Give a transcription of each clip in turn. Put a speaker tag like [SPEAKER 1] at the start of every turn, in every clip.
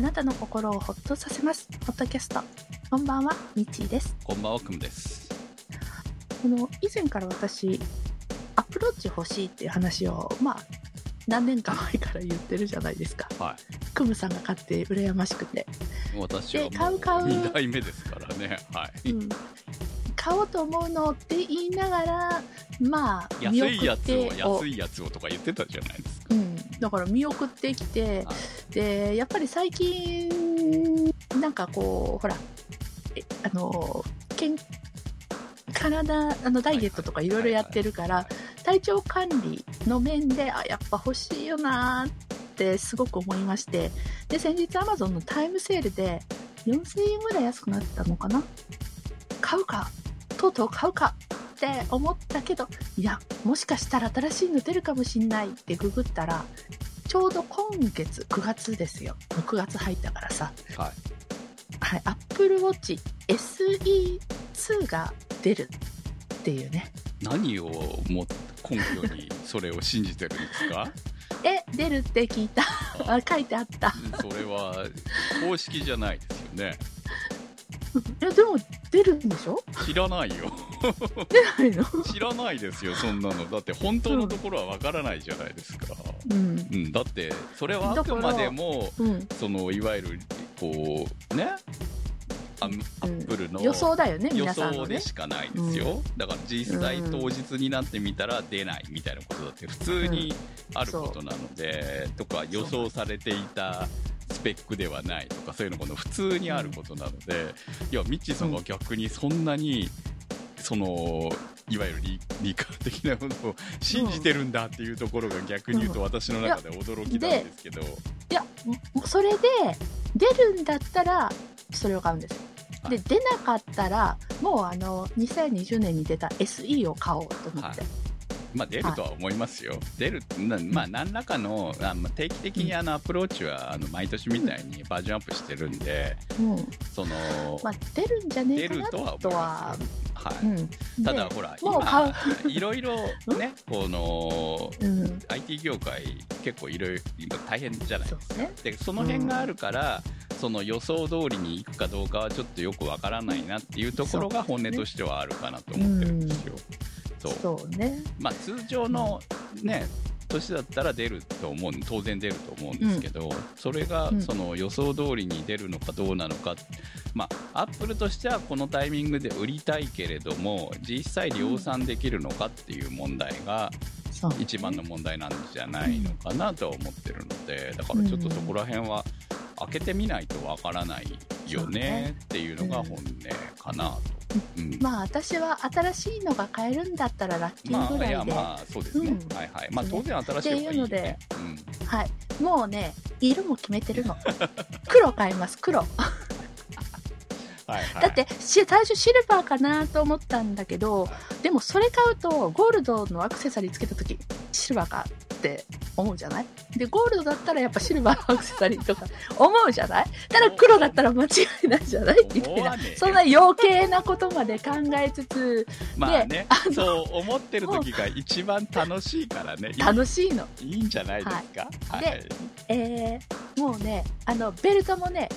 [SPEAKER 1] あなたの心をほっとさせます。ホットキャスト。こんばんは、みちーです。
[SPEAKER 2] こんばんは、くむです。
[SPEAKER 1] この、以前から私、アプローチ欲しいっていう話を、まあ、何年か前から言ってるじゃないですか。
[SPEAKER 2] は
[SPEAKER 1] クムさんが買って羨ましくて。
[SPEAKER 2] い。私は
[SPEAKER 1] で買う買う
[SPEAKER 2] 2代目ですからね。はい。
[SPEAKER 1] うん。買おうと思うのって言いながら、まあ、見
[SPEAKER 2] 安いやつを、
[SPEAKER 1] て
[SPEAKER 2] 安いやつをとか言ってたじゃないですか。
[SPEAKER 1] うん、だから見送ってきて、でやっぱり最近なんかこうほらえあのけん体あのダイエットとかいろいろやってるから、体調管理の面であやっぱ欲しいよなーってすごく思いましてで先日アマゾンのタイムセールで4000円ぐらい安くなったのかな？買うか？とうとう買うか？って思ったけどいやもしかしたら新しいの出るかもしんないってググったらちょうど今月9月ですよもう9月入ったからさ
[SPEAKER 2] はい。
[SPEAKER 1] はい、Apple Watch SE2 が出るっていうね。
[SPEAKER 2] 何をも根拠にそれを信じてるんですか？
[SPEAKER 1] え、出るって聞いた。あ書いてあった。
[SPEAKER 2] それは公式じゃないですよね。
[SPEAKER 1] いや、でも出るんでしょ？
[SPEAKER 2] 知らないよ。
[SPEAKER 1] 出ないの？
[SPEAKER 2] 知らないですよ、そんなの。だって本当のところはわからないじゃないですか。
[SPEAKER 1] うん。
[SPEAKER 2] うん、だって、それはあくまでも、
[SPEAKER 1] うん。
[SPEAKER 2] その、いわゆる、こう、ね、アアップルの
[SPEAKER 1] 予想だよね、
[SPEAKER 2] 予想で。しかないですよ、だから実際
[SPEAKER 1] うん
[SPEAKER 2] 当日になってみたら出ないみたいなことだって普通にあることなので、とか予想されていたスペックではないとかそういうのこの普通にあることなので、いやミッチーさんが逆にそんなにそのいわゆる理理科的なものを信じてるんだっていうところが逆に言うと私の中で驚きなんですけど、
[SPEAKER 1] いや、もそれで、出るんだったら、それを買うんです。で、
[SPEAKER 2] はい
[SPEAKER 1] 出なかったら、もうあの、2020年に出た SE を買おうと思って。
[SPEAKER 2] まあ、出るとは思いますよ、出るな、まあ、何らかのあ、まあ、定期的にあのアプローチはあの毎年みたいにバージョンアップしてるんで、
[SPEAKER 1] うん。
[SPEAKER 2] その、
[SPEAKER 1] まあ、出るんじゃねえかな
[SPEAKER 2] とは思いま。はい
[SPEAKER 1] うん。
[SPEAKER 2] ただ、
[SPEAKER 1] で
[SPEAKER 2] ほら、今、いろいろね、この、
[SPEAKER 1] うん。
[SPEAKER 2] IT 業界、結構いろいろ、今大変じゃない
[SPEAKER 1] そうですね。
[SPEAKER 2] でその辺があるから、その予想通りに行くかどうかはちょっとよくわからないなっていうところが本音としてはあるかなと思ってるんですよ。そう
[SPEAKER 1] そうね。
[SPEAKER 2] まあ、通常のね、年だったら出ると思う当然出ると思うんですけど、それが
[SPEAKER 1] うん
[SPEAKER 2] その予想通りに出るのかどうなのか、まあ、アップルとしてはこのタイミングで売りたいけれども実際量産できるのかっていう問題が。一番の問題なんじゃないのかなとは思ってるのでだからちょっとそこら辺は開けてみないとわからないよねっていうのが本音かなと。うん
[SPEAKER 1] まあ私は新しいのが買えるんだったらラッキー
[SPEAKER 2] まあ、
[SPEAKER 1] ぐらいで、
[SPEAKER 2] いや、まあ、そうですね。
[SPEAKER 1] うん
[SPEAKER 2] はいはい。まあ、
[SPEAKER 1] ね
[SPEAKER 2] 当然新しい方がいい、ね。
[SPEAKER 1] っていうので
[SPEAKER 2] うん。
[SPEAKER 1] はい。もうね、色も決めてるの。黒買います、黒。
[SPEAKER 2] はいはい。
[SPEAKER 1] だって、し最初シルバーかなと思ったんだけど、でもそれ買うと、ゴールドのアクセサリーつけたとき、シルバーかって思うじゃない？で、ゴールドだったらやっぱシルバーのアクセサリーとか 思うじゃない？ただ黒だったら間違いないじゃない？みたいな。そんな余計なことまで考えつつ、
[SPEAKER 2] まあねそう思ってる時が一番楽しいからね。い
[SPEAKER 1] 楽しいの。
[SPEAKER 2] いいいんじゃないですか？はい。
[SPEAKER 1] でえー、もうね、あの、ベルトもね、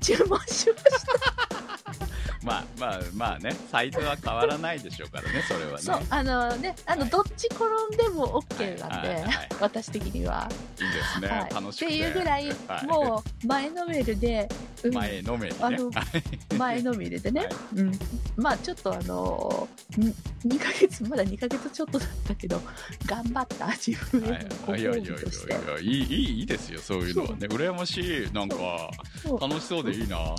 [SPEAKER 1] 注文しました。
[SPEAKER 2] まあまあまあね、サイズは変わらないでしょうからね、それはね。
[SPEAKER 1] そう、あのね、あの、
[SPEAKER 2] はい。
[SPEAKER 1] どっち転んでも OK なんで、
[SPEAKER 2] はいはいはい。
[SPEAKER 1] 私的には。
[SPEAKER 2] いいですね。
[SPEAKER 1] はい、
[SPEAKER 2] 楽しくて。
[SPEAKER 1] っていうぐらい、
[SPEAKER 2] はい。
[SPEAKER 1] もう前のめりで、うん。
[SPEAKER 2] 前のめりね。
[SPEAKER 1] あの
[SPEAKER 2] はい。
[SPEAKER 1] 前のめりでね、
[SPEAKER 2] はい。
[SPEAKER 1] うん、まあちょっとあのー、2ヶ月、まだ2ヶ月ちょっとだったけど、頑張った自分へのご
[SPEAKER 2] はい、いやいやいや
[SPEAKER 1] 褒美として。
[SPEAKER 2] いやいいいいいいですよそういうのはね。羨ましい。なんか楽しそうでいいな。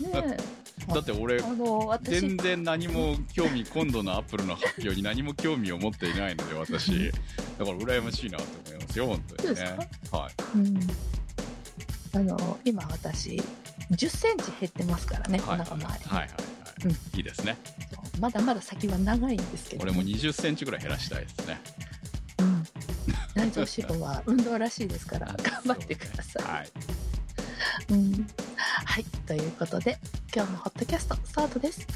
[SPEAKER 1] ね
[SPEAKER 2] だって俺全然何も興味今度のアップルの発表に何も興味を持っていないので私。だから羨ましいなと思いますよ本当にね。はい。
[SPEAKER 1] うん、あの今私、10センチ減ってますからね、お
[SPEAKER 2] はい。
[SPEAKER 1] 腹周り。
[SPEAKER 2] はいはいはい、
[SPEAKER 1] うん。
[SPEAKER 2] いいですね。
[SPEAKER 1] そう。まだまだ先は長いんですけど、
[SPEAKER 2] 俺も2 0ンチぐらい減らしたいですね。
[SPEAKER 1] うん、内臓脂肪は運動らしいですから、頑張ってください。
[SPEAKER 2] はい。
[SPEAKER 1] うん、はい、ということで、今日もホットキャストスタートです。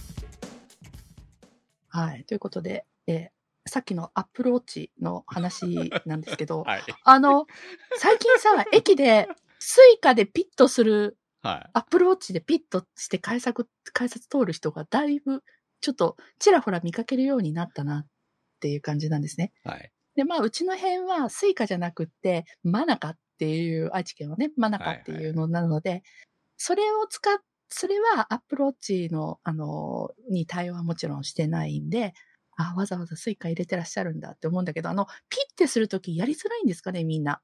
[SPEAKER 1] はい、ということで、えーさっきの Apple Watch の話なんですけど、
[SPEAKER 2] はい
[SPEAKER 1] あの、最近さ、駅で Suica でピッとする、
[SPEAKER 2] はい。
[SPEAKER 1] Apple Watch でピッとして改札、改札通る人がだいぶ、ちょっとちらほら見かけるようになったなっていう感じなんですね。
[SPEAKER 2] はい。
[SPEAKER 1] で、まあ、うちの辺は Suica じゃなくって、 manaca っていう、愛知県はね、 manaca っていうのなので、それを使っ、それは Apple Watch の、あの、に対応はもちろんしてないんで、あ、わざわざ Suica 入れてらっしゃるんだって思うんだけど、あの、ピッてするときやりづらいんですかね、みんな。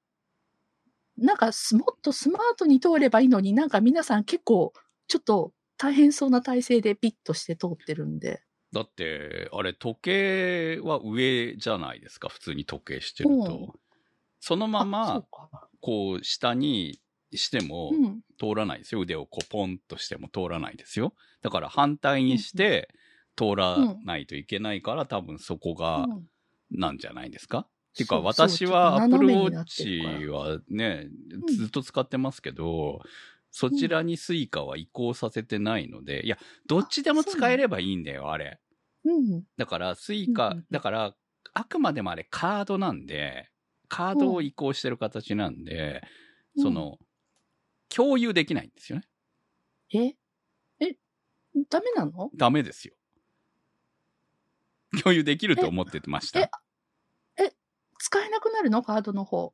[SPEAKER 1] なんかす、もっとスマートに通ればいいのになんか皆さん結構、ちょっと大変そうな体勢でピッとして通ってるんで。
[SPEAKER 2] だって、あれ、時計は上じゃないですか、普通に時計してる
[SPEAKER 1] うん
[SPEAKER 2] と。そのま
[SPEAKER 1] あ
[SPEAKER 2] まこう、下にしても
[SPEAKER 1] うん。
[SPEAKER 2] 通らないですよ。腕をこう、ポンとしても通らないですよ。だから反対にして通らないといけないから、多分そこが、
[SPEAKER 1] うん
[SPEAKER 2] なんじゃないですか？っていうか、私は
[SPEAKER 1] Apple
[SPEAKER 2] Watch はね、
[SPEAKER 1] うん
[SPEAKER 2] ずっと使ってますけど、そちらに Suica は移行させてないので、いや、どっちでも使えればいいんだよ、あれ。
[SPEAKER 1] うん。
[SPEAKER 2] だから、スイカ、
[SPEAKER 1] うんうんうん
[SPEAKER 2] だから、あくまでもあれカードなんで、カードを移行してる形なんで、
[SPEAKER 1] うん
[SPEAKER 2] その、共有できないんですよね。
[SPEAKER 1] え？え？ダメなの？
[SPEAKER 2] ダメですよ。共有できると思ってました。
[SPEAKER 1] え？使えなくなるの？カードの方。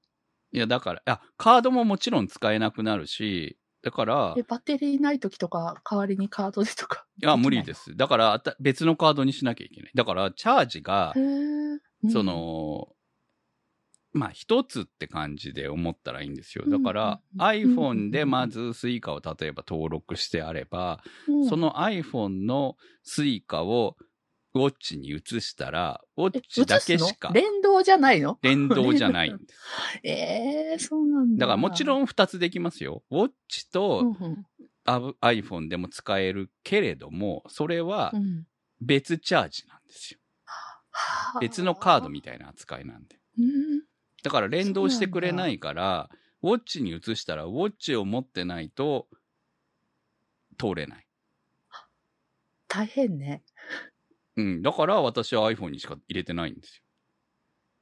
[SPEAKER 2] いや、だから、あ、カードももちろん使えなくなるし、だから
[SPEAKER 1] え、、バッテリーない時とか、代わりにカードでとか？
[SPEAKER 2] いや、無理です。だから、あた別のカードにしなきゃいけない。だから、チャージがそ、の、まあ、一つって感じで思ったらいいんですよ。だから、iPhone でまず Suica を例えば登録してあれば、
[SPEAKER 1] うん
[SPEAKER 2] その iPhone の Suica をウォッチに移したら、ウォッ
[SPEAKER 1] え
[SPEAKER 2] チだけしか
[SPEAKER 1] 連動じゃないの？
[SPEAKER 2] 連動じゃないんです。
[SPEAKER 1] ええそうなんだ。
[SPEAKER 2] だからもちろん二つできますよ。ウォッチ
[SPEAKER 1] う
[SPEAKER 2] と iPhone でも使えるけれども、それは
[SPEAKER 1] うん
[SPEAKER 2] 別チャージなんですよ。
[SPEAKER 1] はあ
[SPEAKER 2] 別のカードみたいな扱いなんで。
[SPEAKER 1] うん
[SPEAKER 2] だから連動してくれないから、ウォッチに移したら、ウォッチを持ってないと、通れない。
[SPEAKER 1] 大変ね。
[SPEAKER 2] うん。だから私は iPhone にしか入れてないんです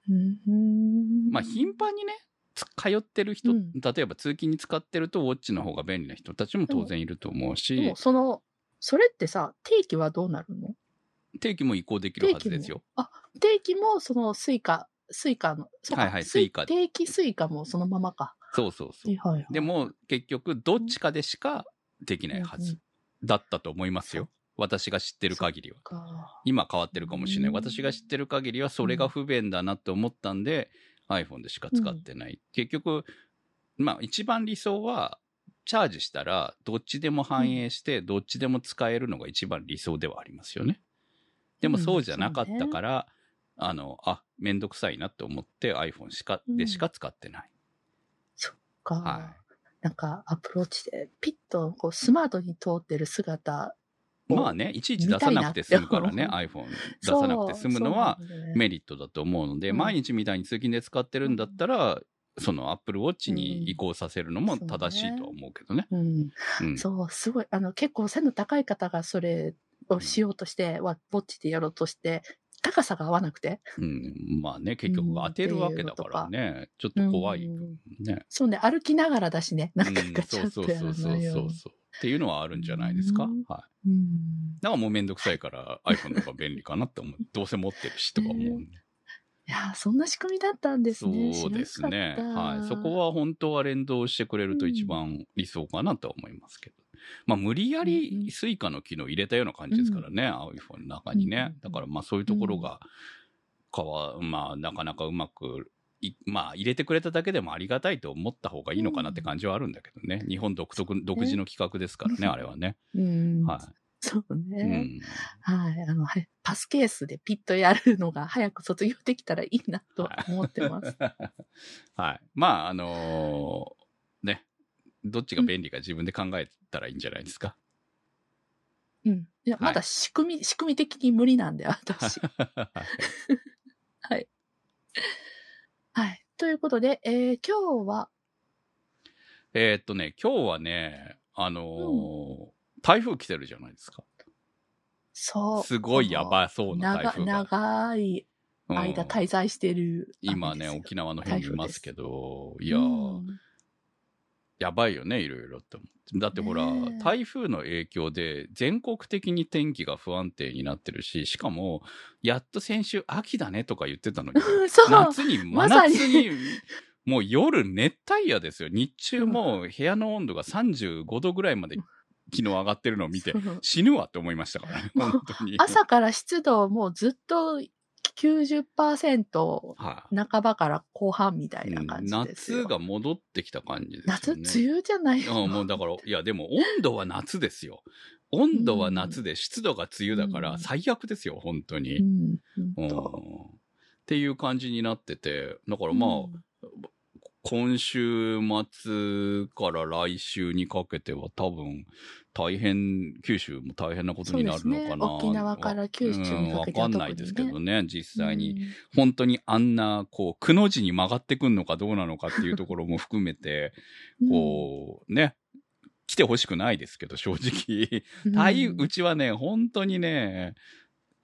[SPEAKER 2] よ。
[SPEAKER 1] うん
[SPEAKER 2] まあ、頻繁にね、つ通ってる人、
[SPEAKER 1] うん
[SPEAKER 2] 例えば通勤に使ってると、ウォッチの方が便利な人たちも当然いると思うし
[SPEAKER 1] その、それってさ、定期はどうなるの？
[SPEAKER 2] 定期も移行できるはずですよ。
[SPEAKER 1] あ、定期もその Suica、Suica の、そうか
[SPEAKER 2] はいはい Suica
[SPEAKER 1] 定期 Suica もそのままか。
[SPEAKER 2] そうそうそう。
[SPEAKER 1] はいはい。
[SPEAKER 2] でも、結局、どっちかでしかできないはず
[SPEAKER 1] うんうん
[SPEAKER 2] だったと思いますよ。私が知ってる限りは。
[SPEAKER 1] か
[SPEAKER 2] 今変わってるかもしれない。
[SPEAKER 1] うん
[SPEAKER 2] 私が知ってる限りはそれが不便だなって思ったんで、iPhone でしか使ってない。結局、まあ一番理想は、チャージしたらどっちでも反映して、どっちでも使えるのが一番理想ではありますよね。でもそうじゃなかったから、あの、あ、めんどくさいなって思って iPhone しか、でしか使ってない。
[SPEAKER 1] か、
[SPEAKER 2] は
[SPEAKER 1] なんかアプローチでピッとこうスマートに通ってる姿を
[SPEAKER 2] まあね、いちいち出さなくて済むからね、iPhone 出さなくて済むのは、メリットだと思うので、
[SPEAKER 1] うん。
[SPEAKER 2] 毎日みたいに通勤で使ってるんだったら、その Apple Watch に移行させるのも正しいとは思うけどね。
[SPEAKER 1] うん、
[SPEAKER 2] うん。
[SPEAKER 1] そう、すごい、あの、結構背の高い方がそれをしようとして、わウォッチでやろうとして、高さが合わなくて。
[SPEAKER 2] うん、まあね、結局当てるわけだからね、ちょっと怖い
[SPEAKER 1] うん
[SPEAKER 2] ね。
[SPEAKER 1] そうね、歩きながらだしね、なんか
[SPEAKER 2] うん
[SPEAKER 1] ガチャ
[SPEAKER 2] そう
[SPEAKER 1] ッとやら
[SPEAKER 2] そうそうそう
[SPEAKER 1] ないように。
[SPEAKER 2] っていうのはあるんじゃないですか。
[SPEAKER 1] うん
[SPEAKER 2] はい。
[SPEAKER 1] うん
[SPEAKER 2] だからもうめんどくさいから iPhone の方が便利かなって思う。どうせ持ってるしとか思うんで。
[SPEAKER 1] いやー、そんな仕組みだったんですね。
[SPEAKER 2] そうですね。はい。そこは本当は連動してくれると一番理想かなとは思いますけど。まあ、無理や
[SPEAKER 1] うんう
[SPEAKER 2] り
[SPEAKER 1] ん
[SPEAKER 2] Suica の機能入れたような感じですからね、iPhone の中にね。だからまあそういうところが、かわ、まあなかなかうまくい、まあ入れてくれただけでもありがたいと思った方がいいのかなって感じはあるんだけどね。日本独特、独自の規格ですからね、あれはね。
[SPEAKER 1] うん。
[SPEAKER 2] は
[SPEAKER 1] そう
[SPEAKER 2] い。
[SPEAKER 1] ね。
[SPEAKER 2] うん。
[SPEAKER 1] はい。あの、はいパスケースでピッとやるのが早く卒業できたらいいなと思ってます。
[SPEAKER 2] はい。まあ、あのーね、どっちが便利か自分で考えたらいいんじゃないですか？
[SPEAKER 1] うん。いや、
[SPEAKER 2] はい
[SPEAKER 1] まだ仕組み、仕組み的に無理なんで、私。はい。はい。ということで、えー今日は、
[SPEAKER 2] えーっとね、今日はね、あのー台風来てるじゃないですか。
[SPEAKER 1] そう。
[SPEAKER 2] すごいやばそうな台
[SPEAKER 1] 長
[SPEAKER 2] 風が。
[SPEAKER 1] 長い
[SPEAKER 2] うん
[SPEAKER 1] 間滞在してる、
[SPEAKER 2] 今ね、
[SPEAKER 1] 雨ですよ
[SPEAKER 2] 沖縄の辺にいますけど、いや
[SPEAKER 1] う
[SPEAKER 2] ー、
[SPEAKER 1] ん
[SPEAKER 2] やばいよね、いろいろって。だってほら、台風の影響で全国的に天気が不安定になってるし、しかも、やっと先週秋だねとか言ってたのに。夏に、真夏に、もう夜熱帯夜ですよ。日中もう部屋の温度が35度ぐらいまで昨日上がってるのを見て死ぬわって思いましたからね、本当に。
[SPEAKER 1] 朝から湿度もうずっと90%
[SPEAKER 2] はい
[SPEAKER 1] 半ばから後半みたいな感じですよ。
[SPEAKER 2] 夏が戻ってきた感じですよ
[SPEAKER 1] 夏、
[SPEAKER 2] ね。
[SPEAKER 1] 梅雨じゃないよ。
[SPEAKER 2] うん、もうだから、いや、でも温度は夏ですよ。温度は夏で湿度が梅雨だから
[SPEAKER 1] うん
[SPEAKER 2] 最悪ですよ、本当に。
[SPEAKER 1] うん。
[SPEAKER 2] うん。っていう感じになってて、だからまあ、
[SPEAKER 1] うん
[SPEAKER 2] 今週末から来週にかけては多分大変、九州も大変なことになるのかな。
[SPEAKER 1] ね沖縄から九州にかけては
[SPEAKER 2] うんわかんないですけどね、実際に。
[SPEAKER 1] うん
[SPEAKER 2] 本当にあんな、こう、くの字に曲がってくんのかどうなのかっていうところも含めて、こう、ね、来てほしくないですけど、正直。
[SPEAKER 1] うん
[SPEAKER 2] 台、うちはね、本当にね、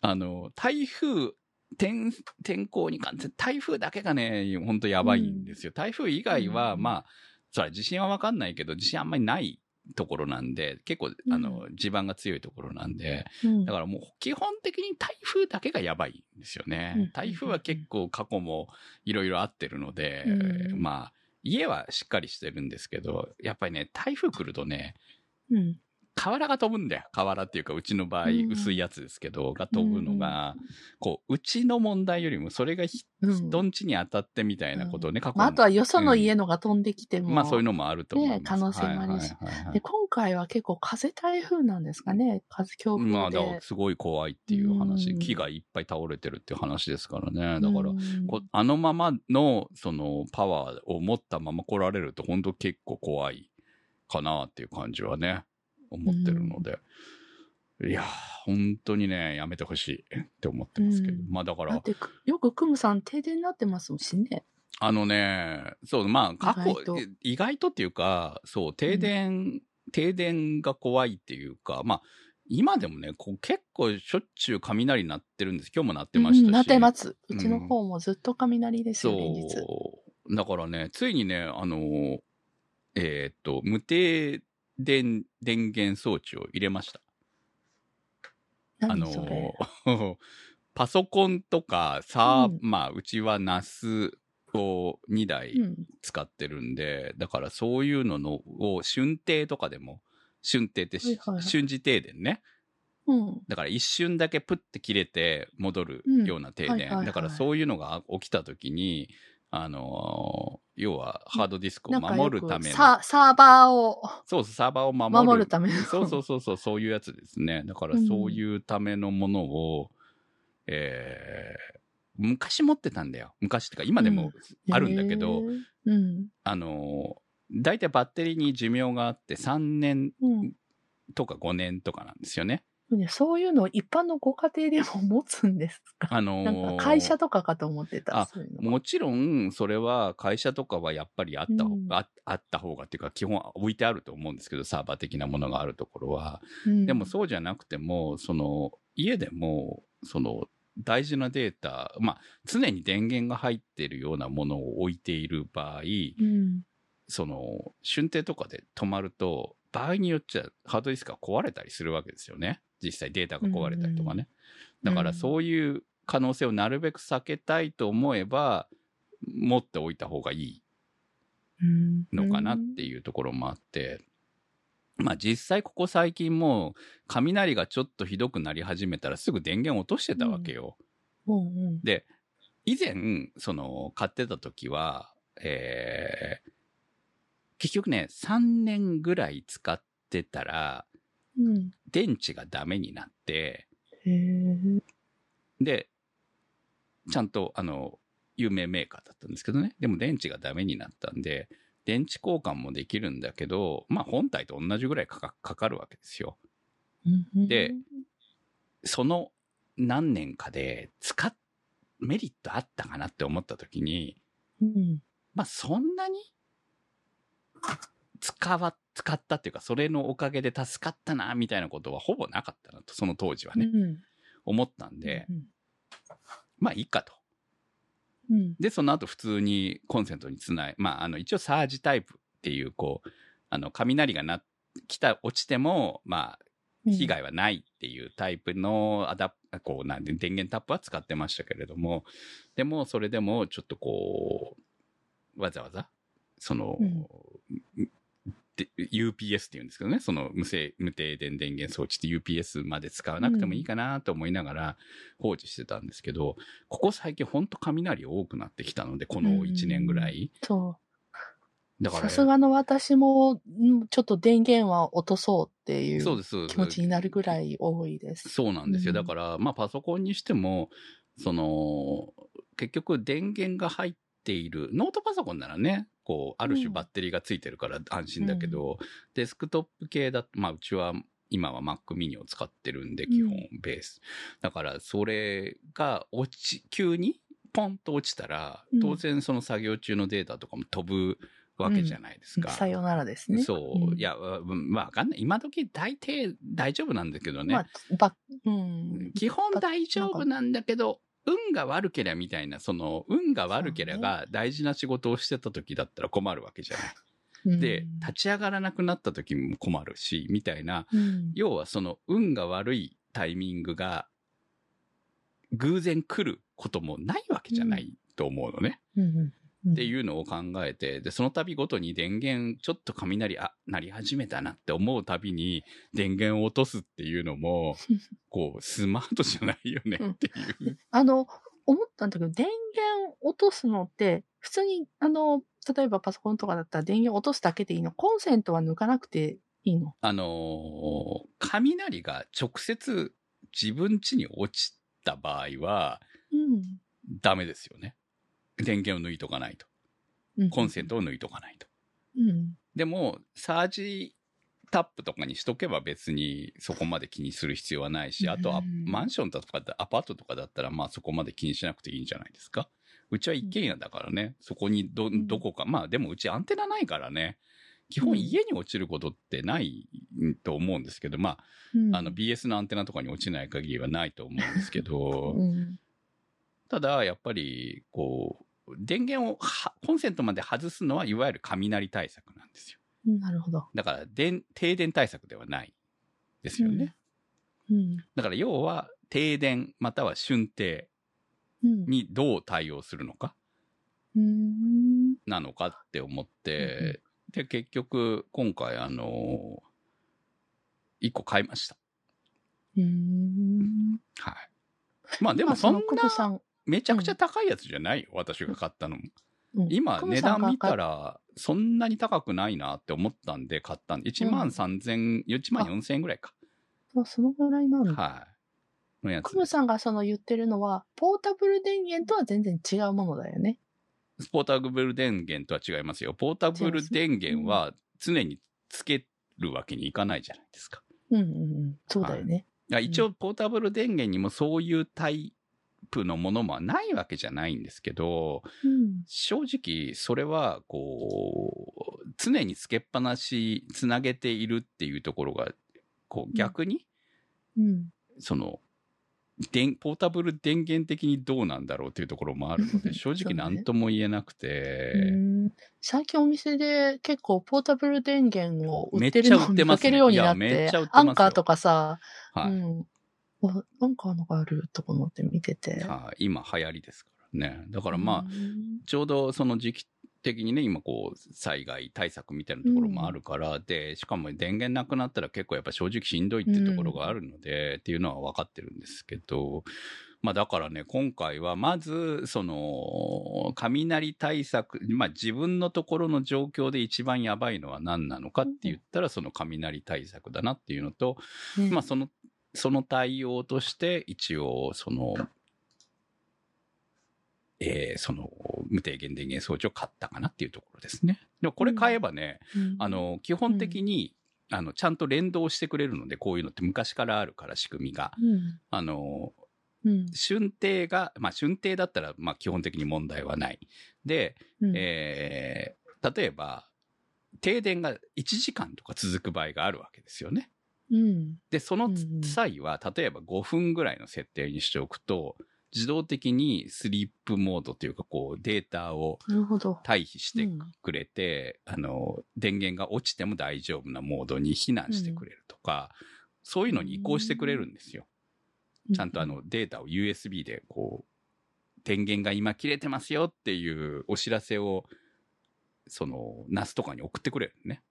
[SPEAKER 2] あの、台風、天、天候に関して、台風だけがね、本当やばいんですよ。台風以外は、
[SPEAKER 1] うん。
[SPEAKER 2] まあ、それ自信はわかんないけど、自信あんまりないところなんで、結構、あの、地盤が強いところなんで、
[SPEAKER 1] うん。
[SPEAKER 2] だからもう基本的に台風だけがやばいんですよ
[SPEAKER 1] うん。
[SPEAKER 2] ね。台風は結構過去もいろいろあってるので、
[SPEAKER 1] うん。
[SPEAKER 2] まあ、家はしっかりしてるんですけど、やっぱりね、台風来るとね、
[SPEAKER 1] うん
[SPEAKER 2] 瓦が飛ぶんだよ。瓦っていうか、うちの場合、
[SPEAKER 1] うん
[SPEAKER 2] 薄いやつですけど、が飛ぶのが、こう、うちの問題よりも、それがひ
[SPEAKER 1] うん
[SPEAKER 2] 人んちに当たってみたいなことをね、過去
[SPEAKER 1] まあ、
[SPEAKER 2] の
[SPEAKER 1] あとはよその家のが飛んできても。
[SPEAKER 2] まあそういうのもあると思います。
[SPEAKER 1] ね可能性もあるし
[SPEAKER 2] はいはいはいはい
[SPEAKER 1] で、今回は結構風台風なんですかね。風強風で。
[SPEAKER 2] まあ、だからすごい怖いっていう話、
[SPEAKER 1] うん
[SPEAKER 2] 木がいっぱい倒れてるっていう話ですからね。だから、
[SPEAKER 1] うん
[SPEAKER 2] こあのままの、その、パワーを持ったまま来られると、本当結構怖いかなっていう感じはね、思ってるので。いやー、本当にね、やめてほしいって思ってますけど。
[SPEAKER 1] うん
[SPEAKER 2] まあだから
[SPEAKER 1] よくクムさん停電になってますしね。
[SPEAKER 2] あのね、そう、まあ過去、
[SPEAKER 1] 意外と
[SPEAKER 2] 意外とっていうか、そう、停電、停電が怖いっていうか、まあ、今でもね、こう結構しょっちゅう雷鳴ってるんです。今日も鳴ってましたし。
[SPEAKER 1] うんなってます。
[SPEAKER 2] う
[SPEAKER 1] うんちの方もずっと雷ですよ、連日。
[SPEAKER 2] そう。だからね、ついにね、あの、えーっと、無停電電源装置を入れました。あ。の、パソコンとか、さあ、
[SPEAKER 1] うん
[SPEAKER 2] まあ、うちは NAS を2台
[SPEAKER 1] うん。
[SPEAKER 2] 使ってるんで、だからそういうののを春停とかでも、春停ってし、
[SPEAKER 1] はいはいはい
[SPEAKER 2] 瞬時停電ね。
[SPEAKER 1] うん。
[SPEAKER 2] だから一瞬だけプッて切れて戻る
[SPEAKER 1] うん
[SPEAKER 2] ような停電。
[SPEAKER 1] はいはいはい
[SPEAKER 2] だからそういうのが起きた時に、あのー要はハードディスクを守るための。
[SPEAKER 1] ササーバーを
[SPEAKER 2] そうそう、サーバーを守る。
[SPEAKER 1] ための。
[SPEAKER 2] そうそうそうそう、そういうやつですね。だからそういうためのものを、えー昔持ってたんだよ。昔ってか今でもあるんだけど、
[SPEAKER 1] へーうん。
[SPEAKER 2] あのー、大体バッテリーに寿命があって3年
[SPEAKER 1] うん。
[SPEAKER 2] とか5年とかなんですよね。
[SPEAKER 1] ねそういうのを一般のご家庭でも持つんですか？
[SPEAKER 2] あのー
[SPEAKER 1] なんか会社とかかと思ってた。
[SPEAKER 2] もちろん、それは会社とかはやっぱりあった方、
[SPEAKER 1] うん
[SPEAKER 2] ああった方がっていうか、基本置いてあると思うんですけど、サーバー的なものがあるところは。
[SPEAKER 1] うん
[SPEAKER 2] でもそうじゃなくても、その、家でも、その、大事なデータ、まあ、常に電源が入っているようなものを置いている場合、
[SPEAKER 1] うん。
[SPEAKER 2] その、春停とかで止まると、場合によっちゃハードディスクが壊れたりするわけですよね。実際データが壊れたりとかね。だからそういう可能性をなるべく避けたいと思えば、持っておいた方がいい
[SPEAKER 1] うん
[SPEAKER 2] のかなっていうところもあって、まあ実際ここ最近もう雷がちょっとひどくなり始めたらすぐ電源落としてたわけよ。
[SPEAKER 1] うん。うん
[SPEAKER 2] で、以前、その買ってた時は、えー結局ね、3年ぐらい使ってたら、
[SPEAKER 1] うん。
[SPEAKER 2] 電池がダメになって。で、ちゃんと、あの、有名メーカーだったんですけどね。でも電池がダメになったんで、電池交換もできるんだけど、まあ本体と同じぐらいかかかかるわけですよ。
[SPEAKER 1] うん
[SPEAKER 2] で、その何年かで使っ、メリットあったかなって思った時に、
[SPEAKER 1] うん。
[SPEAKER 2] まあそんなに使わ、使ったっていうか、それのおかげで助かったな、みたいなことはほぼなかったなと、その当時はね、
[SPEAKER 1] うん
[SPEAKER 2] 思ったんで、
[SPEAKER 1] うん
[SPEAKER 2] まあいいかと。
[SPEAKER 1] うん。
[SPEAKER 2] で、その後普通にコンセントにつない、まあ、あの、一応サージタイプっていう、こう、あの、雷がな、来た、落ちても、まあ、被害はないっていうタイプのアダこうなんで電源タップは使ってましたけれども、でもそれでもちょっとこう、わざわざ、その、
[SPEAKER 1] うん
[SPEAKER 2] で UPS っていうんですけどね、その無制無停電電源装置って UPS まで使わなくてもいいかなと思いながら放置してたんですけど、ここ最近ほんと雷多くなってきたので、この1年ぐらい。
[SPEAKER 1] そう。
[SPEAKER 2] だから、
[SPEAKER 1] さすがの私も、んちょっと電源は落とそうってい
[SPEAKER 2] そううです。
[SPEAKER 1] 気持ちになるぐらい多いです。
[SPEAKER 2] そうなんですよ。
[SPEAKER 1] うん
[SPEAKER 2] だから、まあ、パソコンにしても、その、結局電源が入っている、ノートパソコンならね、こう、ある種
[SPEAKER 1] うん
[SPEAKER 2] バッテリーがついてるから安心だけど、デスクトップ系だと、まあ、うちは、今は Mac mini を使ってるんで、基本ベース。だから、それが落ち、急にポンと落ちたら
[SPEAKER 1] うん、
[SPEAKER 2] 当然その作業中のデータとかも飛ぶわけじゃないですか。
[SPEAKER 1] さよならですね。
[SPEAKER 2] そう。
[SPEAKER 1] ん
[SPEAKER 2] いや、うんまあ、わかんない。今時大抵大丈夫なんだけどね。
[SPEAKER 1] まあ、ば、うん。
[SPEAKER 2] 基本大丈夫なんだけど、運が悪ければみたいな、その、運が悪ければ大事な仕事をしてた時だったら困るわけじゃない。で、立ち上がらなくなった時も困るし、みたいな、
[SPEAKER 1] うん、
[SPEAKER 2] 要はその、運が悪いタイミングが、偶然来ることもないわけじゃないと思うのね。
[SPEAKER 1] うんうん
[SPEAKER 2] っていうのを考えて、で、その度ごとに電源、ちょっと雷、あ、鳴り始めたなって思うたびに、電源を落とすっていうのも、こう、スマートじゃないよねっていう。
[SPEAKER 1] あの、思ったんだけど、電源落とすのって、普通に、あの、例えばパソコンとかだったら電源落とすだけでいいの？コンセントは抜かなくていいの？
[SPEAKER 2] あのー雷が直接自分家に落ちた場合は、
[SPEAKER 1] うん。
[SPEAKER 2] ダメですよね。電源を抜いとかないと。
[SPEAKER 1] うん
[SPEAKER 2] コンセントを抜いとかないと。
[SPEAKER 1] うん。
[SPEAKER 2] でも、サージタップとかにしとけば別にそこまで気にする必要はないし、あとは
[SPEAKER 1] うん
[SPEAKER 2] マンションだとかアパートとかだったらまあそこまで気にしなくていいんじゃないですか？うちは一軒家だからね、そこにど、
[SPEAKER 1] ん
[SPEAKER 2] どこか、まあでもうちアンテナないからね、基本家に落ちることってないと思うんですけど、ま
[SPEAKER 1] うん
[SPEAKER 2] あ、あの BS のアンテナとかに落ちない限りはないと思うんですけど、
[SPEAKER 1] うん。
[SPEAKER 2] ただやっぱりこう、電源をはコンセントまで外すのはいわゆる雷対策なんですよ。
[SPEAKER 1] なるほど。
[SPEAKER 2] だから電、停電対策ではないですよね。
[SPEAKER 1] うん。
[SPEAKER 2] だから要は、停電または春停
[SPEAKER 1] うん。
[SPEAKER 2] にどう対応するのか、
[SPEAKER 1] うん。
[SPEAKER 2] なのかって思って、で、結局、今回あの一個買いました。
[SPEAKER 1] うん。
[SPEAKER 2] はい。まあでもそんなんめちゃくちゃ高いやつじゃないよ、私が買ったのも。
[SPEAKER 1] うん
[SPEAKER 2] 今、値段見たら、そんなに高くないなって思ったんで買ったんで、1万3000、1万4000円ぐらいか。
[SPEAKER 1] あそのぐらいなんだ。
[SPEAKER 2] はい。のやつ
[SPEAKER 1] 久。保さんがその言ってるのは、ポータブル電源とは全然違うものだよね。
[SPEAKER 2] ポータブル電源とは違いますよ。ポータブル電源は常につけるわけにいかないじゃないですか。
[SPEAKER 1] うんうんうん。そうだよね。
[SPEAKER 2] いや一応、ポータブル電源にもそういうタイプのものもないわけじゃないんですけど、
[SPEAKER 1] うん。
[SPEAKER 2] 正直、それは、こう、常につけっぱなし、つなげているっていうところが、こう、逆に、
[SPEAKER 1] うん。
[SPEAKER 2] その、電ポータブル電源的にどうなんだろうっていうところもあるので、正直何とも言えなくて、
[SPEAKER 1] うん最近お店で結構ポータブル電源を売ってる
[SPEAKER 2] めっち
[SPEAKER 1] のを見
[SPEAKER 2] ゃ売ってますね
[SPEAKER 1] かけるようになっ
[SPEAKER 2] いやめ
[SPEAKER 1] て
[SPEAKER 2] っちゃ売ってますよ
[SPEAKER 1] アンカーとかさ、
[SPEAKER 2] はい。
[SPEAKER 1] うん。あアンカーのがあるとか思って見てて。
[SPEAKER 2] はい今流行りですからね。だからまあ、
[SPEAKER 1] うん
[SPEAKER 2] ちょうどその時期的にね、今こう、災害対策みたいなところもあるから、で、しかも電源なくなったら結構やっぱ正直しんどいってところがあるので、っていうのは分かってるんですけど、まあだからね、今回はまず、その、雷対策、まあ自分のところの状況で一番やばいのは何なのかって言ったら、その雷対策だなっていうのと、
[SPEAKER 1] ね
[SPEAKER 2] まあその、その対応として一応、その、えーその、無低減電源装置を買ったかなっていうところですね。でもこれ買えばね、
[SPEAKER 1] うん
[SPEAKER 2] あの、基本的に、あの、ちゃんと連動してくれるので、こういうのって昔からあるから仕組みが。
[SPEAKER 1] うん
[SPEAKER 2] あの、
[SPEAKER 1] うん
[SPEAKER 2] 春停が、まあ、春停だったら、まあ、基本的に問題はない。で、
[SPEAKER 1] うん
[SPEAKER 2] えー例えば、停電が1時間とか続く場合があるわけですよね。
[SPEAKER 1] うん
[SPEAKER 2] で、その
[SPEAKER 1] うんうん
[SPEAKER 2] 際は、例えば5分ぐらいの設定にしておくと、自動的にスリープモードというか、こう、データを。退避して
[SPEAKER 1] うん
[SPEAKER 2] くれて、あの、電源が落ちても大丈夫なモードに避難してくれるとか、そういうのに移行してくれるんですよ。ちゃんとあのデータを USB でこう、電源が今切れてますよっていうお知らせを、その、NAS とかに送ってくれるね。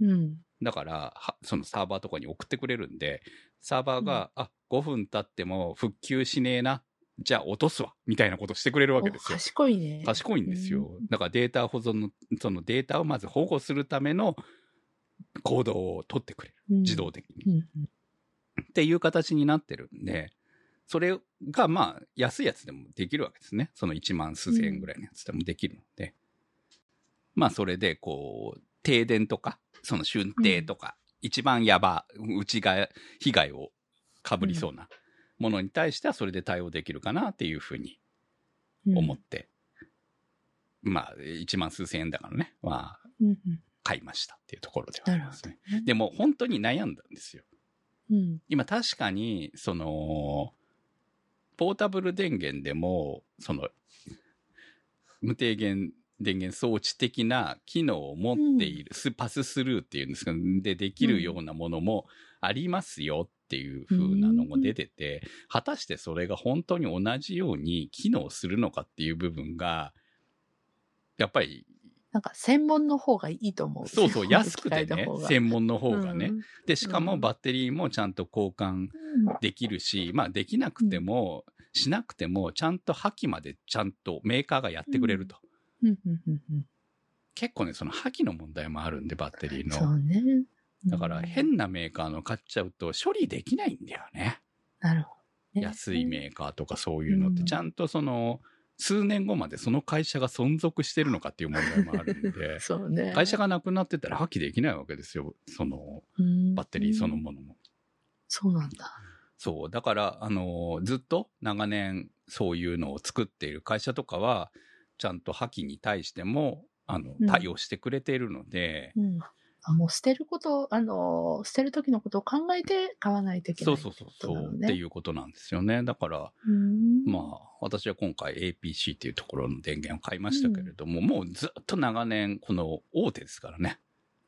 [SPEAKER 1] うん。
[SPEAKER 2] だから、はそのサーバーとかに送ってくれるんで、サーバーが、あ、5分経っても復旧しねえな。じゃあ落とすわ。みたいなことしてくれるわけですよ
[SPEAKER 1] お。賢いね。
[SPEAKER 2] 賢いんですよ。だからデータ保存の、そのデータをまず保護するための行動を取ってくれる。
[SPEAKER 1] うん
[SPEAKER 2] 自動的に。
[SPEAKER 1] うんうん
[SPEAKER 2] っていう形になってるんで、それがまあ安いやつでもできるわけですね。その1万数千円ぐらいのやつでもできるので。まあそれでこう、停電とか、その春停とか、一番やば、うちが被害をかぶりそうなものに対してはそれで対応できるかなっていうふうに
[SPEAKER 1] うん。
[SPEAKER 2] 思って、まあ1万数千円だからね、まあ
[SPEAKER 1] うんうん。
[SPEAKER 2] 買いましたっていうところではありますね。でも本当に悩んだんですよ。
[SPEAKER 1] うん。
[SPEAKER 2] 今確かに、その、ポータブル電源でも、その、無低減電源装置的な機能を持っている、スパススルーっていうんですか、で、できるようなものもありますよっていう風なのも出てて、果たしてそれが本当に同じように機能するのかっていう部分が、やっぱり、
[SPEAKER 1] なんか専門の方がいいと思う。
[SPEAKER 2] そうそう、安くてね専門の方がね。
[SPEAKER 1] うん。
[SPEAKER 2] で、しかも
[SPEAKER 1] うん。
[SPEAKER 2] バッテリーもちゃんと交換できるし、まあできなくても、しなくても、ちゃんと破棄までちゃんとメーカーがやってくれると。
[SPEAKER 1] うんうんうんうん
[SPEAKER 2] 結構ね、その破棄の問題もあるんで、バッテリーの。
[SPEAKER 1] そうね。
[SPEAKER 2] だから変なメーカーの買っちゃうと処理できないんだよね。
[SPEAKER 1] なるほどね。
[SPEAKER 2] 安いメーカーとかそういうのって、
[SPEAKER 1] うん
[SPEAKER 2] ちゃんとその、数年後までその会社が存続してるのかっていう問題もあるんで、
[SPEAKER 1] そうね。
[SPEAKER 2] 会社がなくなってたら破棄できないわけですよ。その、バッテリーそのものも。
[SPEAKER 1] そうなんだ。
[SPEAKER 2] そう。だから、あのずっと長年そういうのを作っている会社とかは、ちゃんと破棄に対しても、あの
[SPEAKER 1] うん、
[SPEAKER 2] 対応してくれているので、
[SPEAKER 1] うん。あもう捨てること、あの、捨てる時のことを考えて買わないといけないう
[SPEAKER 2] そそうそう、そう、っていうことなんですよね。だから、
[SPEAKER 1] うん。
[SPEAKER 2] まあ、私は今回 APC っていうところの電源を買いましたけれども、もうずっと長年、この大手ですからね。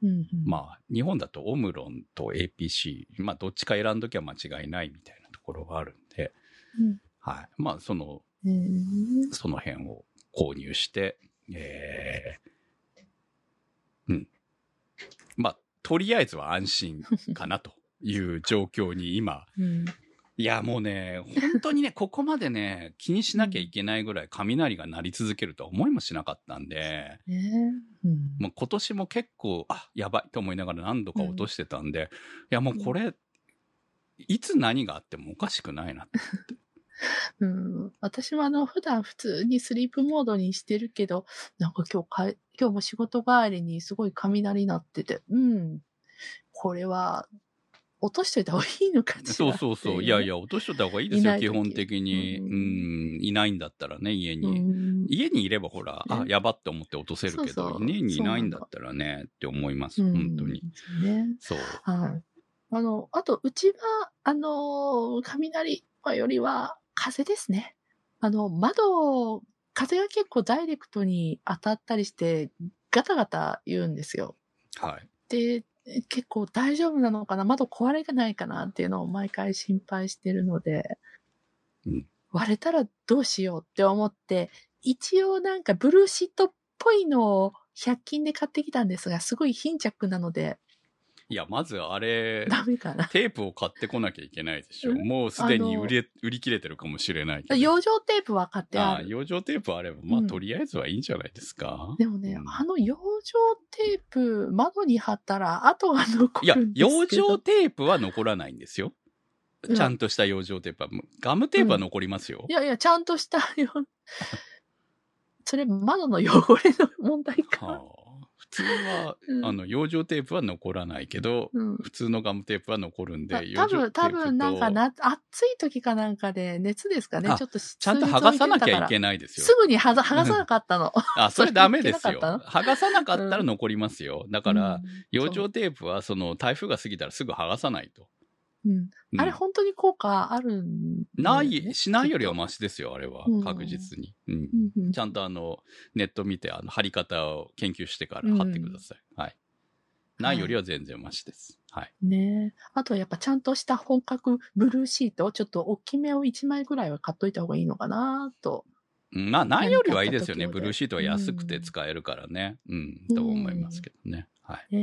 [SPEAKER 1] うんうん、
[SPEAKER 2] まあ、日本だとオムロンと APC、まあ、どっちか選んどきゃ間違いないみたいなところがあるんで、
[SPEAKER 1] うん
[SPEAKER 2] はい。まあ、その、
[SPEAKER 1] うん
[SPEAKER 2] その辺を購入して、えー、うん。まあ、とりあえずは安心かなという状況に今、
[SPEAKER 1] うん。
[SPEAKER 2] いや、もうね、本当にね、ここまでね、気にしなきゃいけないぐらい雷が鳴り続けるとは思いもしなかったんで、
[SPEAKER 1] ね。うん。
[SPEAKER 2] もう今年も結構、あ、やばいと思いながら何度か落としてたんで、いや、もうこれ、いつ何があってもおかしくないなって。
[SPEAKER 1] うん、私はあの普段普通にスリープモードにしてるけど、なんか今日かい、今日も仕事帰りにすごい雷鳴ってて、うん、これは落としといた方がいいのか
[SPEAKER 2] そうそうそう。いやい
[SPEAKER 1] や、
[SPEAKER 2] や、落としといた方がいいですよ、基本的に。
[SPEAKER 1] う
[SPEAKER 2] うんん、いないんだったらね、家
[SPEAKER 1] う
[SPEAKER 2] に。
[SPEAKER 1] ん、
[SPEAKER 2] 家にいればほら、あ、
[SPEAKER 1] ね
[SPEAKER 2] やばって思って落とせるけど、家にいないんだったらね、って思います、
[SPEAKER 1] うん
[SPEAKER 2] 本当に。。
[SPEAKER 1] ね。
[SPEAKER 2] そう。
[SPEAKER 1] はい。あの、あと、うちは、あの、雷よりは風ですね。あの、窓、風が結構ダイレクトに当たったりして、ガタガタ言うんですよ。
[SPEAKER 2] はい。
[SPEAKER 1] で、結構大丈夫なのかな？窓壊れないかなっていうのを毎回心配してるので、
[SPEAKER 2] うん
[SPEAKER 1] 割れたらどうしようって思って、一応なんかブルーシートっぽいのを100均で買ってきたんですが、すごい貧着なので、
[SPEAKER 2] いや、まずあれ、
[SPEAKER 1] ダメかな。
[SPEAKER 2] テープを買ってこなきゃいけないでしょ。
[SPEAKER 1] うん
[SPEAKER 2] もうすでに売り、売り切れてるかもしれないけど。
[SPEAKER 1] 養生テープは買って
[SPEAKER 2] ああ、
[SPEAKER 1] ある。
[SPEAKER 2] 養生テープあれば、まあ、
[SPEAKER 1] うん
[SPEAKER 2] とりあえずはいいんじゃないですか。
[SPEAKER 1] でもね、
[SPEAKER 2] うん
[SPEAKER 1] あの養生テープ、窓に貼ったら跡が残
[SPEAKER 2] いや
[SPEAKER 1] るん、です
[SPEAKER 2] 養
[SPEAKER 1] けど。
[SPEAKER 2] 生テープは残らないんですよ。
[SPEAKER 1] うん
[SPEAKER 2] ちゃんとした養生テープは。ガムテープは残りますよ
[SPEAKER 1] い。やいや、ちゃんとしたよ。それ、窓の汚れの問題か。
[SPEAKER 2] はあ、普通は、
[SPEAKER 1] うん
[SPEAKER 2] あの、養生テープは残らないけど、
[SPEAKER 1] うん。
[SPEAKER 2] 普通のガムテープは残るんで、
[SPEAKER 1] た
[SPEAKER 2] 養生テープと
[SPEAKER 1] 多分、多分なんかな、暑い時かなんかで熱ですかね。
[SPEAKER 2] あ
[SPEAKER 1] ちょっと
[SPEAKER 2] ちゃんと剥がさなきゃいけ
[SPEAKER 1] ない。
[SPEAKER 2] ですよ
[SPEAKER 1] す。ぐに剥が剥がさなかったの。
[SPEAKER 2] あ、それダメですよ。剥がさなかったら残りますよ。だから、
[SPEAKER 1] うん
[SPEAKER 2] 養生テープは、その、台風が過ぎたらすぐ剥がさないと。
[SPEAKER 1] うん。
[SPEAKER 2] うん
[SPEAKER 1] あれ本当に効果あるん
[SPEAKER 2] ない、しないよりはマシですよ、あれは
[SPEAKER 1] うん。
[SPEAKER 2] 確実に。うん。
[SPEAKER 1] とうんうん
[SPEAKER 2] ちゃんとあの、ネット見て、あの、貼り方を研究してから貼ってください。はい。ないよりは全然マシです。はい。
[SPEAKER 1] ねえあとはやっぱちゃんとした本格ブルーシート、ちょっと大きめを1枚ぐらいは買っといた方がいいのかなと。
[SPEAKER 2] うんまあ、ないよりはいいですよね。ブルーシートは安くて使えるからね。うん、
[SPEAKER 1] うん
[SPEAKER 2] と思いますけどね。はい。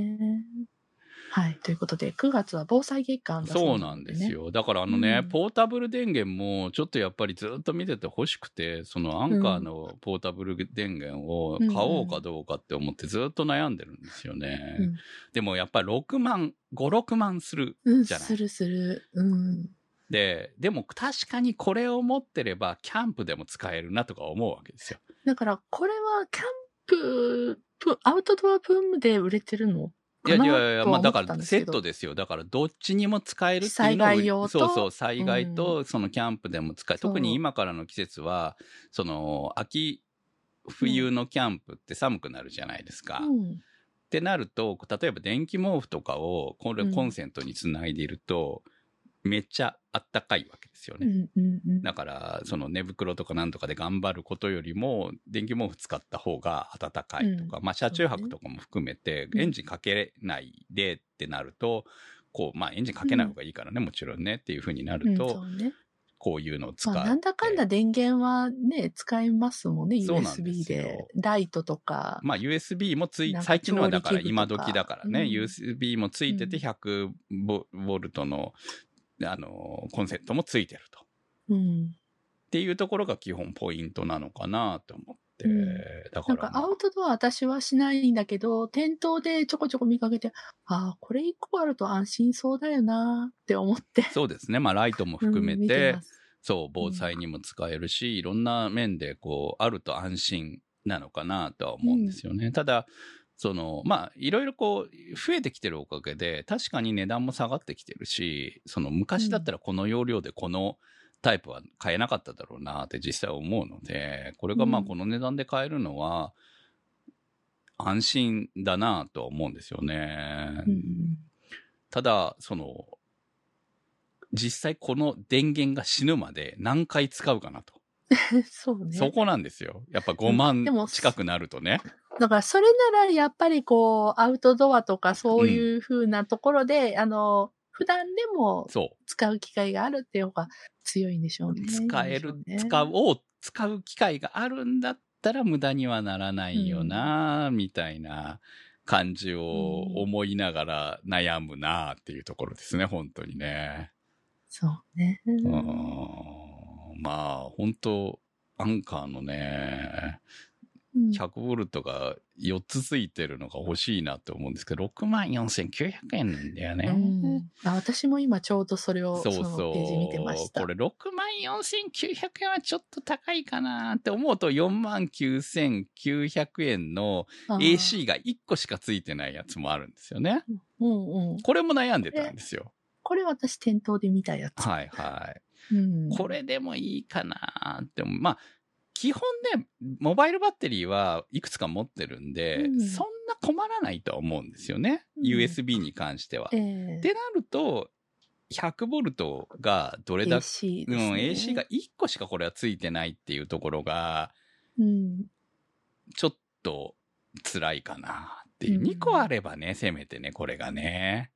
[SPEAKER 1] はい。ということで、9月は防災月間だ
[SPEAKER 2] そう
[SPEAKER 1] な
[SPEAKER 2] んです。よ。だからあのね、
[SPEAKER 1] うん
[SPEAKER 2] ポータブル電源もちょっとやっぱりずっと見てて欲しくて、そのアンカーのポータブル電源を買おうかどうかって思ってずっと悩んでるんですよね。
[SPEAKER 1] うん
[SPEAKER 2] でもやっぱり6万、5、6万する
[SPEAKER 1] うん、
[SPEAKER 2] じゃない。
[SPEAKER 1] するする。うん。
[SPEAKER 2] で、でも確かにこれを持ってればキャンプでも使えるなとか思うわけですよ。
[SPEAKER 1] だから、これはキャンプ、プアウトドアブームで売れてるの？
[SPEAKER 2] いやいやいや、まあだからセットですよ。だからどっちにも使えるっていうのを
[SPEAKER 1] 災害用と？
[SPEAKER 2] そうそう、災害とそのキャンプでも使え、
[SPEAKER 1] そう
[SPEAKER 2] 特に今からの季節は、その秋、冬のキャンプって寒くなるじゃないですか。っ
[SPEAKER 1] うん。
[SPEAKER 2] てなると、例えば電気毛布とかをこれ
[SPEAKER 1] うん
[SPEAKER 2] コンセントにつないでいると、めっちゃあったかいわけですよね。
[SPEAKER 1] うんうんうん。
[SPEAKER 2] だから、その寝袋とかなんとかで頑張ることよりも、電気毛布使った方が暖かいとか、
[SPEAKER 1] うん
[SPEAKER 2] まあ、車中泊とかも含めて、
[SPEAKER 1] うん
[SPEAKER 2] エンジンかけないでってなると、こう、まあ、エンジンかけない方がいいからね、もちろんねっていうふうにな
[SPEAKER 1] うん
[SPEAKER 2] ると、
[SPEAKER 1] そうね。
[SPEAKER 2] こういうのを使う。
[SPEAKER 1] まあ、なんだかんだ電源はね、使えますもんね、USB で。ライトとか。
[SPEAKER 2] まあ、USB もつい、最近のはだから今時だからね、
[SPEAKER 1] うん
[SPEAKER 2] USB もついてて
[SPEAKER 1] うん
[SPEAKER 2] 100ボボルトの、あの、コンセントもついてると。
[SPEAKER 1] うん。
[SPEAKER 2] っていうところが基本ポイントなのかなと思って、
[SPEAKER 1] うん
[SPEAKER 2] だか
[SPEAKER 1] なんかアウトドア私はしないんだけど、店頭でちょこちょこ見かけて、ああ、これ一個あると安心そうだよなって思って。
[SPEAKER 2] そうですね。まあ、ライトも含め
[SPEAKER 1] うん見
[SPEAKER 2] て、
[SPEAKER 1] ます
[SPEAKER 2] そう、防災にも使えるし、いろんな面で、こう、あると安心なのかなとは思うんですよね。ただ、その、まあ、いろいろこう、増えてきてるおかげで、確かに値段も下がってきてるし、その、昔だったらこの容量でこのタイプは買えなかっただろうなって実際思うので、これがまあ、
[SPEAKER 1] うん
[SPEAKER 2] この値段で買えるのは、安心だなとは思うんですよね。
[SPEAKER 1] うん
[SPEAKER 2] ただ、その、実際この電源が死ぬまで何回使うかなと。
[SPEAKER 1] うん、そうね。
[SPEAKER 2] そこなんですよ。やっぱ5
[SPEAKER 1] うん
[SPEAKER 2] 万
[SPEAKER 1] でも
[SPEAKER 2] 近くなるとね。
[SPEAKER 1] だから、それならやっぱりこう、アウトドアとかそういう風なところで、あの、普段でも
[SPEAKER 2] そ
[SPEAKER 1] 使う機会があるっていう方が強いんでしょうね。
[SPEAKER 2] う。使える、
[SPEAKER 1] ね
[SPEAKER 2] 使う、を使う機会があるんだったら無駄にはならないよな、みたいな感じを思いながら悩むなっていうところですね、本当にね。
[SPEAKER 1] そうね。
[SPEAKER 2] うーんまあ、本当アンカーのね、
[SPEAKER 1] うん
[SPEAKER 2] 100ボルトが4つついてるのが欲しいなって思うんですけど、64,900円なんだよね。
[SPEAKER 1] うんあ私も今ちょうどそれを
[SPEAKER 2] そう
[SPEAKER 1] そ
[SPEAKER 2] う。
[SPEAKER 1] ページ見てました。
[SPEAKER 2] これ64,900円はちょっと高いかなって思うと49,900円の AC が1個しかついてないやつもあるんですよね。
[SPEAKER 1] うんうん。
[SPEAKER 2] これも悩んでたんですよ。
[SPEAKER 1] これ私店頭で見たやつ。
[SPEAKER 2] はいはい。
[SPEAKER 1] うん、
[SPEAKER 2] これでもいいかなって。まあ、基本ね、モバイルバッテリーはいくつか持ってるんで、
[SPEAKER 1] うん
[SPEAKER 2] そんな困らないとは思うんですよね。
[SPEAKER 1] うん
[SPEAKER 2] USB に関しては。
[SPEAKER 1] え
[SPEAKER 2] っ
[SPEAKER 1] え
[SPEAKER 2] てなると、100ボルトがどれだけ、
[SPEAKER 1] AC
[SPEAKER 2] うん。AC が1個しかこれはついてないっていうところが、
[SPEAKER 1] うん。
[SPEAKER 2] ちょっと辛いかなっていう。
[SPEAKER 1] うん
[SPEAKER 2] 2個あればね、せめてね、これがね。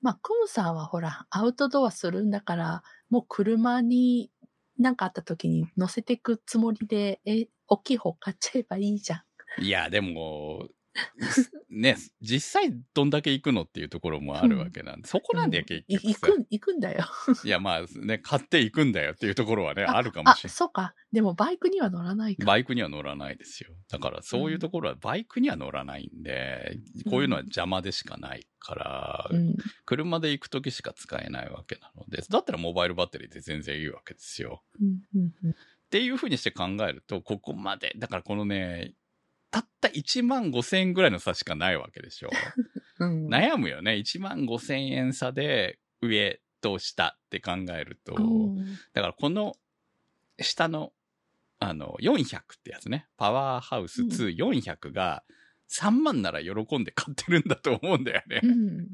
[SPEAKER 1] まあ、クムさんはほら、アウトドアするんだから、もう車に何かあった時に乗せていくつもりで、え、大きい方買っちゃえばいいじゃん。
[SPEAKER 2] いや、でも、ね、実際どんだけ行くのっていうところもあるわけなんで、そこなんだよ、結
[SPEAKER 1] い
[SPEAKER 2] 局さ。
[SPEAKER 1] 行くん、行くんだよ。
[SPEAKER 2] いや、まあね、買っていくんだよっていうところはね、
[SPEAKER 1] あ
[SPEAKER 2] あるかもしれ
[SPEAKER 1] あ、そうか。でもバイクには乗らないか。
[SPEAKER 2] ない。バイクには乗らないですよ。だからそういうところはバイクには乗らないんで、こういうのは邪魔でしかないから、
[SPEAKER 1] うん。
[SPEAKER 2] 車で行くときしか使えないわけなので、だったらモバイルバッテリーで全然いいわけですよ。
[SPEAKER 1] うんうんうん
[SPEAKER 2] っていうふうにして考えると、ここまで、だからこのね、たった1万5千円ぐらいの差しかないわけでしょ。
[SPEAKER 1] うん。
[SPEAKER 2] 悩むよね。1万5千円差で上と下って考えると、
[SPEAKER 1] うん
[SPEAKER 2] だからこの下の、あの、400ってやつね。パワーハウス2400が3万なら喜んで買ってるんだと思うんだよね
[SPEAKER 1] う。ん。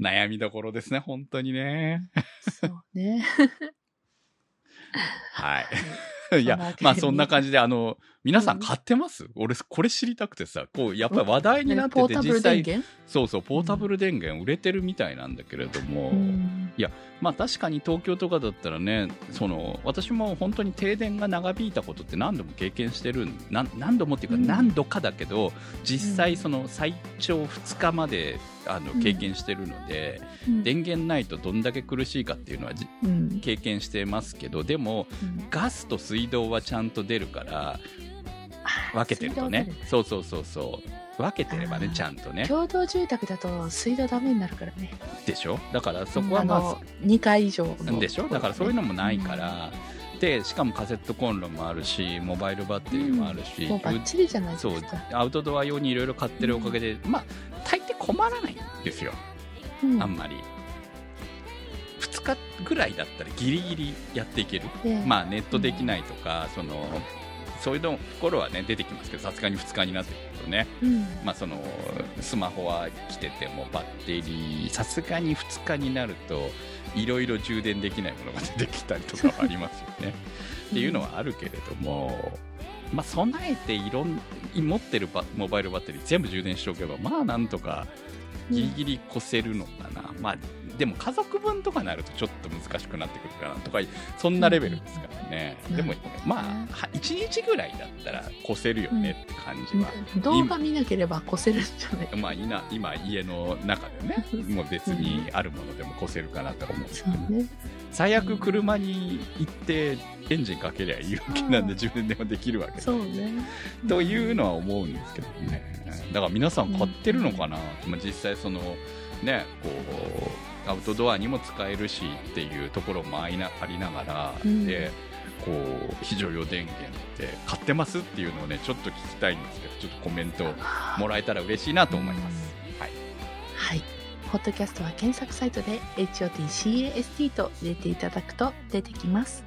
[SPEAKER 2] 悩みどころですね、本当にね。
[SPEAKER 1] そうね。
[SPEAKER 2] はい。
[SPEAKER 1] い
[SPEAKER 2] いやまあそんな感じで、あの、皆さ
[SPEAKER 1] うん。ん
[SPEAKER 2] 買ってます、俺、これ知りたくてさ、こう、やっぱり話題になってて、実際、そうそう、ポータブル電源売れてるみたいなんだけれども、
[SPEAKER 1] うん。
[SPEAKER 2] まあ確かに東京とかだったらね、その、私も本当に停電が長引いたことって何度も経験してる何度もっていうか
[SPEAKER 1] うん。
[SPEAKER 2] 何度かだけど、実際
[SPEAKER 1] うん。
[SPEAKER 2] その最長2日まで、あの、
[SPEAKER 1] うん。
[SPEAKER 2] 経験してるので、
[SPEAKER 1] うん。
[SPEAKER 2] 電源ないとどんだけ苦しいかっていうのはじ
[SPEAKER 1] うん。
[SPEAKER 2] 経験してますけど、でも、
[SPEAKER 1] うん。
[SPEAKER 2] ガスと水道はちゃんと出るから、分けてるとね。そうそうそうそう。分けてればねちゃんとね。
[SPEAKER 1] 共同住宅だと水道ダメになるからね。
[SPEAKER 2] でしょ？だからそこはま
[SPEAKER 1] あの2階以上の。
[SPEAKER 2] でしょ？だからそういうのもないから、で、しかもカセットコンロもあるし、モバイルバッテリーもあるし、
[SPEAKER 1] もうバッチリじゃないです
[SPEAKER 2] そう
[SPEAKER 1] か。、
[SPEAKER 2] アウトドア用にいろいろ買ってるおかげで、まあ、大抵困らないんですよ、
[SPEAKER 1] うん
[SPEAKER 2] あんまり。2日ぐらいだったらギリギリやっていける。
[SPEAKER 1] で
[SPEAKER 2] まあ、ネットできないとか、その、そういうところはね、出てきますけど、さすがに2日になってくるとね、
[SPEAKER 1] うん
[SPEAKER 2] まあ、そのスマホは来ててもバッテリーさすがに2日になるといろいろ充電できないものが出てきたりとかはありますよね。っていうのはあるけれども、まあ、備えていろん持ってるバモバイルバッテリー全部充電しておけばまあなんとかギリギリ越せるのかな、まあでも家族分とかになるとちょっと難しくなってくるかなとかそんなレベルですからね、
[SPEAKER 1] うん
[SPEAKER 2] でもまあは1日ぐらいだったら越せるよねって感じは。
[SPEAKER 1] 動画見なければ越せるんじゃない？
[SPEAKER 2] まあ、今今家の中でね もう別にあるものでも越せるかなと思うんですけど、
[SPEAKER 1] ね。
[SPEAKER 2] 最悪車に行ってエンジンかけりゃいいわけなんで
[SPEAKER 1] うん。
[SPEAKER 2] 充電でもできるわけ
[SPEAKER 1] そうね。
[SPEAKER 2] というのは思うんですけどね。だから皆さん買ってるのかな、まあ、実際そのねこうアウトドアにも使えるしっていうところもありなありながら、
[SPEAKER 1] うん。
[SPEAKER 2] でこう非常用電源って買ってますっていうのをねちょっと聞きたいんですけどちょっとコメントもらえたら嬉しいなと思います、はい。
[SPEAKER 1] はい。ポッドキャストは検索サイトで HOTCAST と入れていただくと出てきます。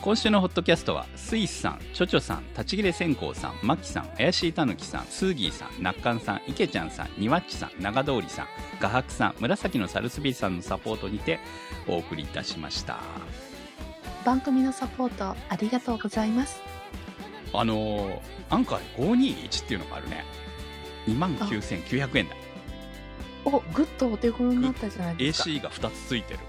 [SPEAKER 2] 今週のホットキャストはスイスさん、チョチョさん、立ち切れ線香さん、マキさん、怪しいたぬきさん、スーギーさん、ナッカンさん、イケちゃんさん、ニワッチさん、長通りさん、画伯さん、紫のサルスビーさんのサポートにてお送りいたしました。
[SPEAKER 1] 番組のサポートありがとうございます。
[SPEAKER 2] あのー、アンカーで521っていうのがあるね。29,900円だ。
[SPEAKER 1] お、ぐっとお手頃になったじゃないですか。
[SPEAKER 2] AC が2つついてる。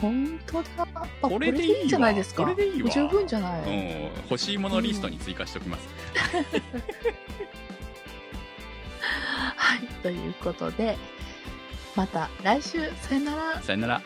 [SPEAKER 1] 本当だ。あ
[SPEAKER 2] これでいい
[SPEAKER 1] じゃないですか。
[SPEAKER 2] これでいいわ
[SPEAKER 1] 十分じゃない。
[SPEAKER 2] うん、欲しいものリストに追加しておきます。
[SPEAKER 1] はい。ということで、また来週、さよなら。
[SPEAKER 2] さよなら。